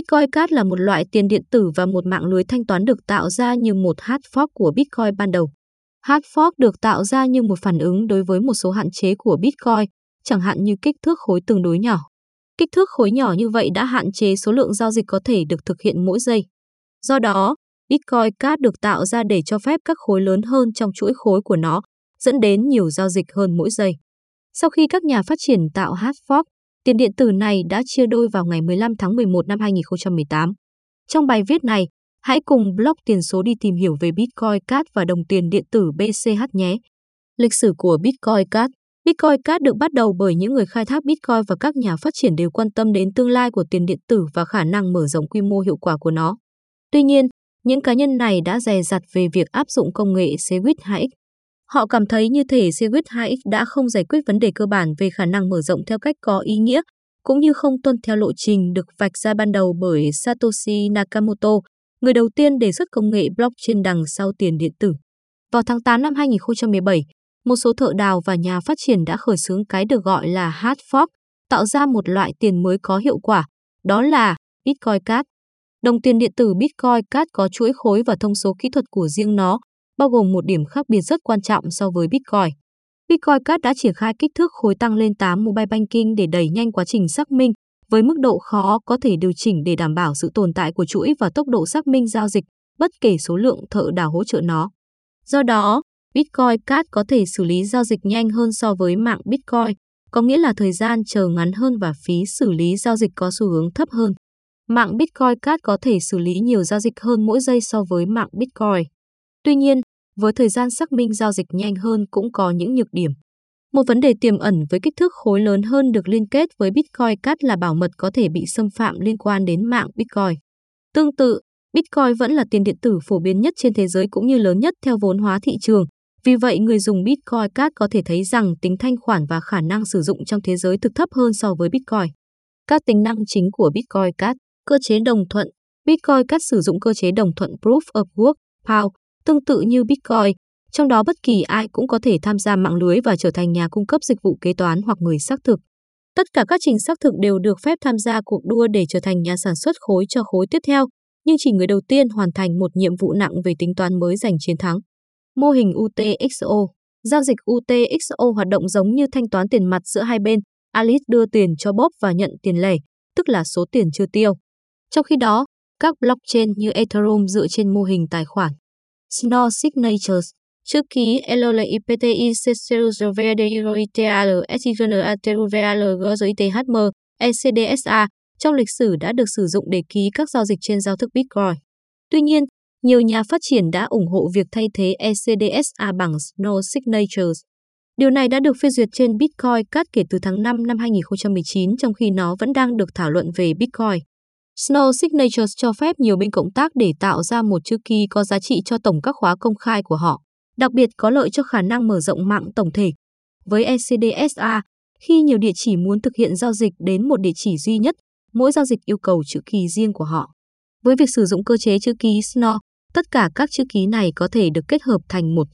Bitcoin Cash là một loại tiền điện tử và một mạng lưới thanh toán được tạo ra như một hard fork của Bitcoin ban đầu. Hard fork được tạo ra như một phản ứng đối với một số hạn chế của Bitcoin, chẳng hạn như kích thước khối tương đối nhỏ. Kích thước khối nhỏ như vậy đã hạn chế số lượng giao dịch có thể được thực hiện mỗi giây. Do đó, Bitcoin Cash được tạo ra để cho phép các khối lớn hơn trong chuỗi khối của nó, dẫn đến nhiều giao dịch hơn mỗi giây. Sau khi các nhà phát triển tạo hard fork, tiền điện tử này đã chia đôi vào ngày 15 tháng 11 năm 2018. Trong bài viết này, hãy cùng blog tiền số đi tìm hiểu về Bitcoin Cash và đồng tiền điện tử BCH nhé. Lịch sử của Bitcoin Cash Bitcoin Cash được bắt đầu bởi những người khai thác Bitcoin và các nhà phát triển đều quan tâm đến tương lai của tiền điện tử và khả năng mở rộng quy mô hiệu quả của nó. Tuy nhiên, những cá nhân này đã dè dặt về việc áp dụng công nghệ Segwit 2X. Họ cảm thấy như thể Segwit 2X đã không giải quyết vấn đề cơ bản về khả năng mở rộng theo cách có ý nghĩa, cũng như không tuân theo lộ trình được vạch ra ban đầu bởi Satoshi Nakamoto, người đầu tiên đề xuất công nghệ blockchain đằng sau tiền điện tử. Vào tháng 8 năm 2017, một số thợ đào và nhà phát triển đã khởi xướng cái được gọi là hard fork, tạo ra một loại tiền mới có hiệu quả, đó là Bitcoin Cash. Đồng tiền điện tử Bitcoin Cash có chuỗi khối và thông số kỹ thuật của riêng nó, bao gồm một điểm khác biệt rất quan trọng so với Bitcoin. Bitcoin Cash đã triển khai kích thước khối tăng lên 8 mobile banking để đẩy nhanh quá trình xác minh, với mức độ khó có thể điều chỉnh để đảm bảo sự tồn tại của chuỗi và tốc độ xác minh giao dịch, bất kể số lượng thợ đào hỗ trợ nó. Do đó, Bitcoin Cash có thể xử lý giao dịch nhanh hơn so với mạng Bitcoin, có nghĩa là thời gian chờ ngắn hơn và phí xử lý giao dịch có xu hướng thấp hơn. Mạng Bitcoin Cash có thể xử lý nhiều giao dịch hơn mỗi giây so với mạng Bitcoin. Tuy nhiên, với thời gian xác minh giao dịch nhanh hơn cũng có những nhược điểm. Một vấn đề tiềm ẩn với kích thước khối lớn hơn được liên kết với Bitcoin cắt là bảo mật có thể bị xâm phạm liên quan đến mạng Bitcoin. Tương tự, Bitcoin vẫn là tiền điện tử phổ biến nhất trên thế giới cũng như lớn nhất theo vốn hóa thị trường. Vì vậy, người dùng Bitcoin Cash có thể thấy rằng tính thanh khoản và khả năng sử dụng trong thế giới thực thấp hơn so với Bitcoin. Các tính năng chính của Bitcoin Cash, cơ chế đồng thuận. Bitcoin Cash sử dụng cơ chế đồng thuận Proof of Work, POW, tương tự như Bitcoin, trong đó bất kỳ ai cũng có thể tham gia mạng lưới và trở thành nhà cung cấp dịch vụ kế toán hoặc người xác thực. Tất cả các trình xác thực đều được phép tham gia cuộc đua để trở thành nhà sản xuất khối cho khối tiếp theo, nhưng chỉ người đầu tiên hoàn thành một nhiệm vụ nặng về tính toán mới giành chiến thắng. Mô hình UTXO Giao dịch UTXO hoạt động giống như thanh toán tiền mặt giữa hai bên. Alice đưa tiền cho Bob và nhận tiền lẻ, tức là số tiền chưa tiêu. Trong khi đó, các blockchain như Ethereum dựa trên mô hình tài khoản. Snow Signatures Chữ ký LLIPTI ECDSA trong lịch sử đã được sử dụng để ký các giao dịch trên giao thức Bitcoin. Tuy nhiên, nhiều nhà phát triển đã ủng hộ việc thay thế ECDSA bằng Snow Signatures. Điều này đã được phê duyệt trên Bitcoin Cash kể từ tháng 5 năm 2019 trong khi nó vẫn đang được thảo luận về Bitcoin. Snow Signatures cho phép nhiều bên cộng tác để tạo ra một chữ ký có giá trị cho tổng các khóa công khai của họ, đặc biệt có lợi cho khả năng mở rộng mạng tổng thể. Với ECDSA, khi nhiều địa chỉ muốn thực hiện giao dịch đến một địa chỉ duy nhất, mỗi giao dịch yêu cầu chữ ký riêng của họ. Với việc sử dụng cơ chế chữ ký SNOR, tất cả các chữ ký này có thể được kết hợp thành một.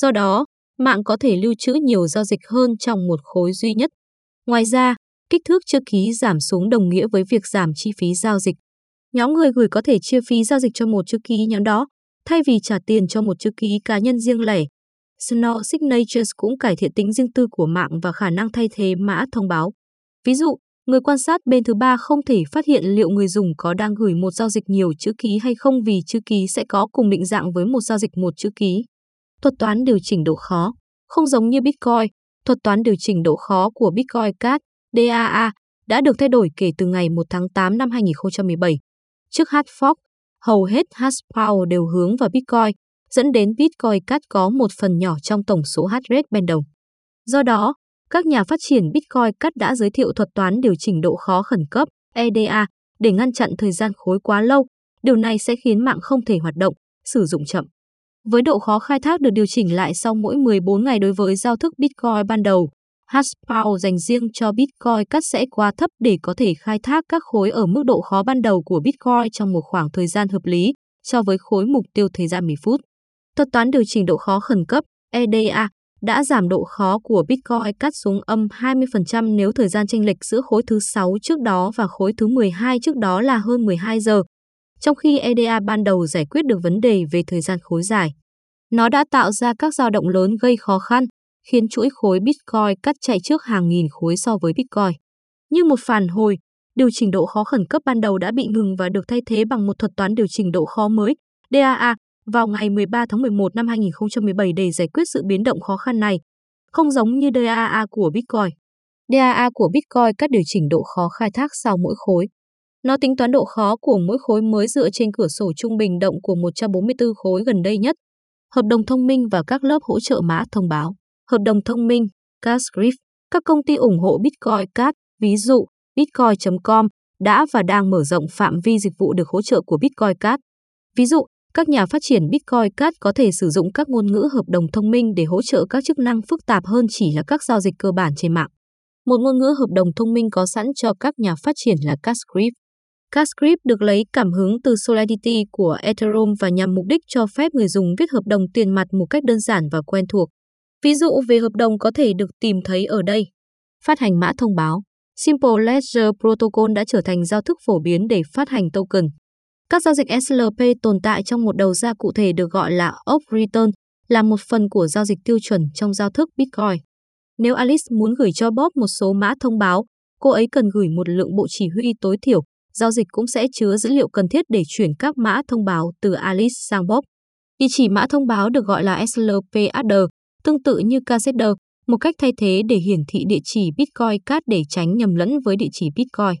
Do đó, mạng có thể lưu trữ nhiều giao dịch hơn trong một khối duy nhất. Ngoài ra, kích thước chữ ký giảm xuống đồng nghĩa với việc giảm chi phí giao dịch. Nhóm người gửi có thể chia phí giao dịch cho một chữ ký nhóm đó, thay vì trả tiền cho một chữ ký cá nhân riêng lẻ. snow Signatures cũng cải thiện tính riêng tư của mạng và khả năng thay thế mã thông báo. Ví dụ, người quan sát bên thứ ba không thể phát hiện liệu người dùng có đang gửi một giao dịch nhiều chữ ký hay không vì chữ ký sẽ có cùng định dạng với một giao dịch một chữ ký. Thuật toán điều chỉnh độ khó Không giống như Bitcoin, thuật toán điều chỉnh độ khó của Bitcoin Cash DAA đã được thay đổi kể từ ngày 1 tháng 8 năm 2017. Trước hard fork, hầu hết hash power đều hướng vào Bitcoin, dẫn đến Bitcoin Cash có một phần nhỏ trong tổng số hash rate ban đầu. Do đó, các nhà phát triển Bitcoin Cash đã giới thiệu thuật toán điều chỉnh độ khó khẩn cấp EDA để ngăn chặn thời gian khối quá lâu. Điều này sẽ khiến mạng không thể hoạt động, sử dụng chậm. Với độ khó khai thác được điều chỉnh lại sau mỗi 14 ngày đối với giao thức Bitcoin ban đầu, hash dành riêng cho Bitcoin cắt sẽ quá thấp để có thể khai thác các khối ở mức độ khó ban đầu của Bitcoin trong một khoảng thời gian hợp lý so với khối mục tiêu thời gian 10 phút. Thuật toán điều chỉnh độ khó khẩn cấp EDA đã giảm độ khó của Bitcoin cắt xuống âm 20% nếu thời gian chênh lệch giữa khối thứ 6 trước đó và khối thứ 12 trước đó là hơn 12 giờ, trong khi EDA ban đầu giải quyết được vấn đề về thời gian khối dài. Nó đã tạo ra các dao động lớn gây khó khăn, khiến chuỗi khối Bitcoin cắt chạy trước hàng nghìn khối so với Bitcoin. Như một phản hồi, điều chỉnh độ khó khẩn cấp ban đầu đã bị ngừng và được thay thế bằng một thuật toán điều chỉnh độ khó mới, DAA, vào ngày 13 tháng 11 năm 2017 để giải quyết sự biến động khó khăn này, không giống như DAA của Bitcoin. DAA của Bitcoin cắt điều chỉnh độ khó khai thác sau mỗi khối. Nó tính toán độ khó của mỗi khối mới dựa trên cửa sổ trung bình động của 144 khối gần đây nhất. Hợp đồng thông minh và các lớp hỗ trợ mã thông báo. Hợp đồng thông minh, Cascript, các công ty ủng hộ Bitcoin Cat, ví dụ Bitcoin.com, đã và đang mở rộng phạm vi dịch vụ được hỗ trợ của Bitcoin Cat. Ví dụ, các nhà phát triển Bitcoin Cat có thể sử dụng các ngôn ngữ hợp đồng thông minh để hỗ trợ các chức năng phức tạp hơn chỉ là các giao dịch cơ bản trên mạng. Một ngôn ngữ hợp đồng thông minh có sẵn cho các nhà phát triển là Cascript. Cascript được lấy cảm hứng từ Solidity của Ethereum và nhằm mục đích cho phép người dùng viết hợp đồng tiền mặt một cách đơn giản và quen thuộc. Ví dụ về hợp đồng có thể được tìm thấy ở đây. Phát hành mã thông báo. Simple Ledger Protocol đã trở thành giao thức phổ biến để phát hành token. Các giao dịch SLP tồn tại trong một đầu ra cụ thể được gọi là Op Return, là một phần của giao dịch tiêu chuẩn trong giao thức Bitcoin. Nếu Alice muốn gửi cho Bob một số mã thông báo, cô ấy cần gửi một lượng bộ chỉ huy tối thiểu. Giao dịch cũng sẽ chứa dữ liệu cần thiết để chuyển các mã thông báo từ Alice sang Bob. Địa chỉ mã thông báo được gọi là SLP adder, tương tự như cassetter, một cách thay thế để hiển thị địa chỉ Bitcoin cát để tránh nhầm lẫn với địa chỉ Bitcoin.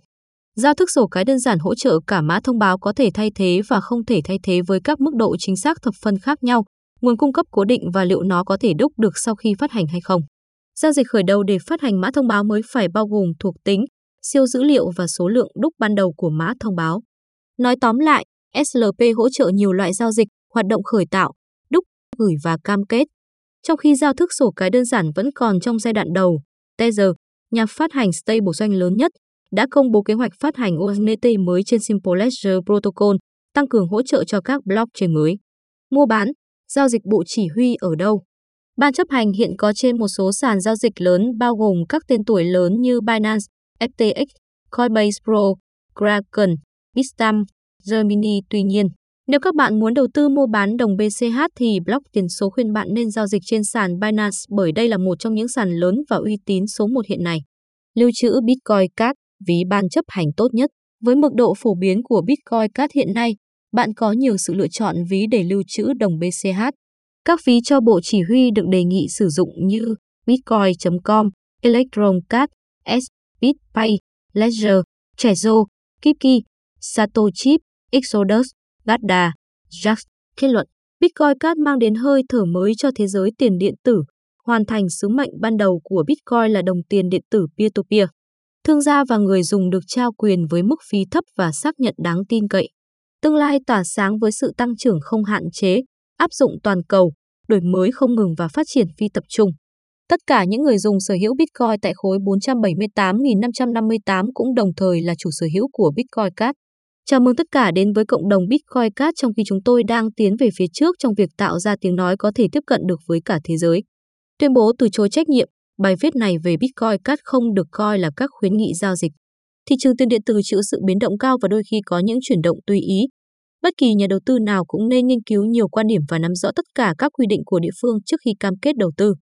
Giao thức sổ cái đơn giản hỗ trợ cả mã thông báo có thể thay thế và không thể thay thế với các mức độ chính xác thập phân khác nhau, nguồn cung cấp cố định và liệu nó có thể đúc được sau khi phát hành hay không. Giao dịch khởi đầu để phát hành mã thông báo mới phải bao gồm thuộc tính, siêu dữ liệu và số lượng đúc ban đầu của mã thông báo. Nói tóm lại, SLP hỗ trợ nhiều loại giao dịch, hoạt động khởi tạo, đúc, gửi và cam kết. Trong khi giao thức sổ cái đơn giản vẫn còn trong giai đoạn đầu, Tether, nhà phát hành stable doanh lớn nhất, đã công bố kế hoạch phát hành USDT mới trên Simple Ledger Protocol, tăng cường hỗ trợ cho các blockchain mới. Mua bán, giao dịch bộ chỉ huy ở đâu? Ban chấp hành hiện có trên một số sàn giao dịch lớn bao gồm các tên tuổi lớn như Binance, FTX, Coinbase Pro, Kraken, Bitstamp, Gemini. Tuy nhiên, nếu các bạn muốn đầu tư mua bán đồng BCH thì block tiền số khuyên bạn nên giao dịch trên sàn Binance bởi đây là một trong những sàn lớn và uy tín số 1 hiện nay. Lưu trữ Bitcoin Cash ví ban chấp hành tốt nhất. Với mức độ phổ biến của Bitcoin Cash hiện nay, bạn có nhiều sự lựa chọn ví để lưu trữ đồng BCH. Các ví cho bộ chỉ huy được đề nghị sử dụng như bitcoin.com, Electron Cash, S, BitPay, Ledger, Trezor, Kipki, Satochip, Exodus, Gadda, Jax. Kết luận, Bitcoin Cash mang đến hơi thở mới cho thế giới tiền điện tử, hoàn thành sứ mệnh ban đầu của Bitcoin là đồng tiền điện tử peer-to-peer. Thương gia và người dùng được trao quyền với mức phí thấp và xác nhận đáng tin cậy. Tương lai tỏa sáng với sự tăng trưởng không hạn chế, áp dụng toàn cầu, đổi mới không ngừng và phát triển phi tập trung. Tất cả những người dùng sở hữu Bitcoin tại khối 478.558 cũng đồng thời là chủ sở hữu của Bitcoin Cash. Chào mừng tất cả đến với cộng đồng Bitcoin Cash trong khi chúng tôi đang tiến về phía trước trong việc tạo ra tiếng nói có thể tiếp cận được với cả thế giới. Tuyên bố từ chối trách nhiệm, bài viết này về Bitcoin Cash không được coi là các khuyến nghị giao dịch. Thị trường tiền điện tử chịu sự biến động cao và đôi khi có những chuyển động tùy ý. Bất kỳ nhà đầu tư nào cũng nên nghiên cứu nhiều quan điểm và nắm rõ tất cả các quy định của địa phương trước khi cam kết đầu tư.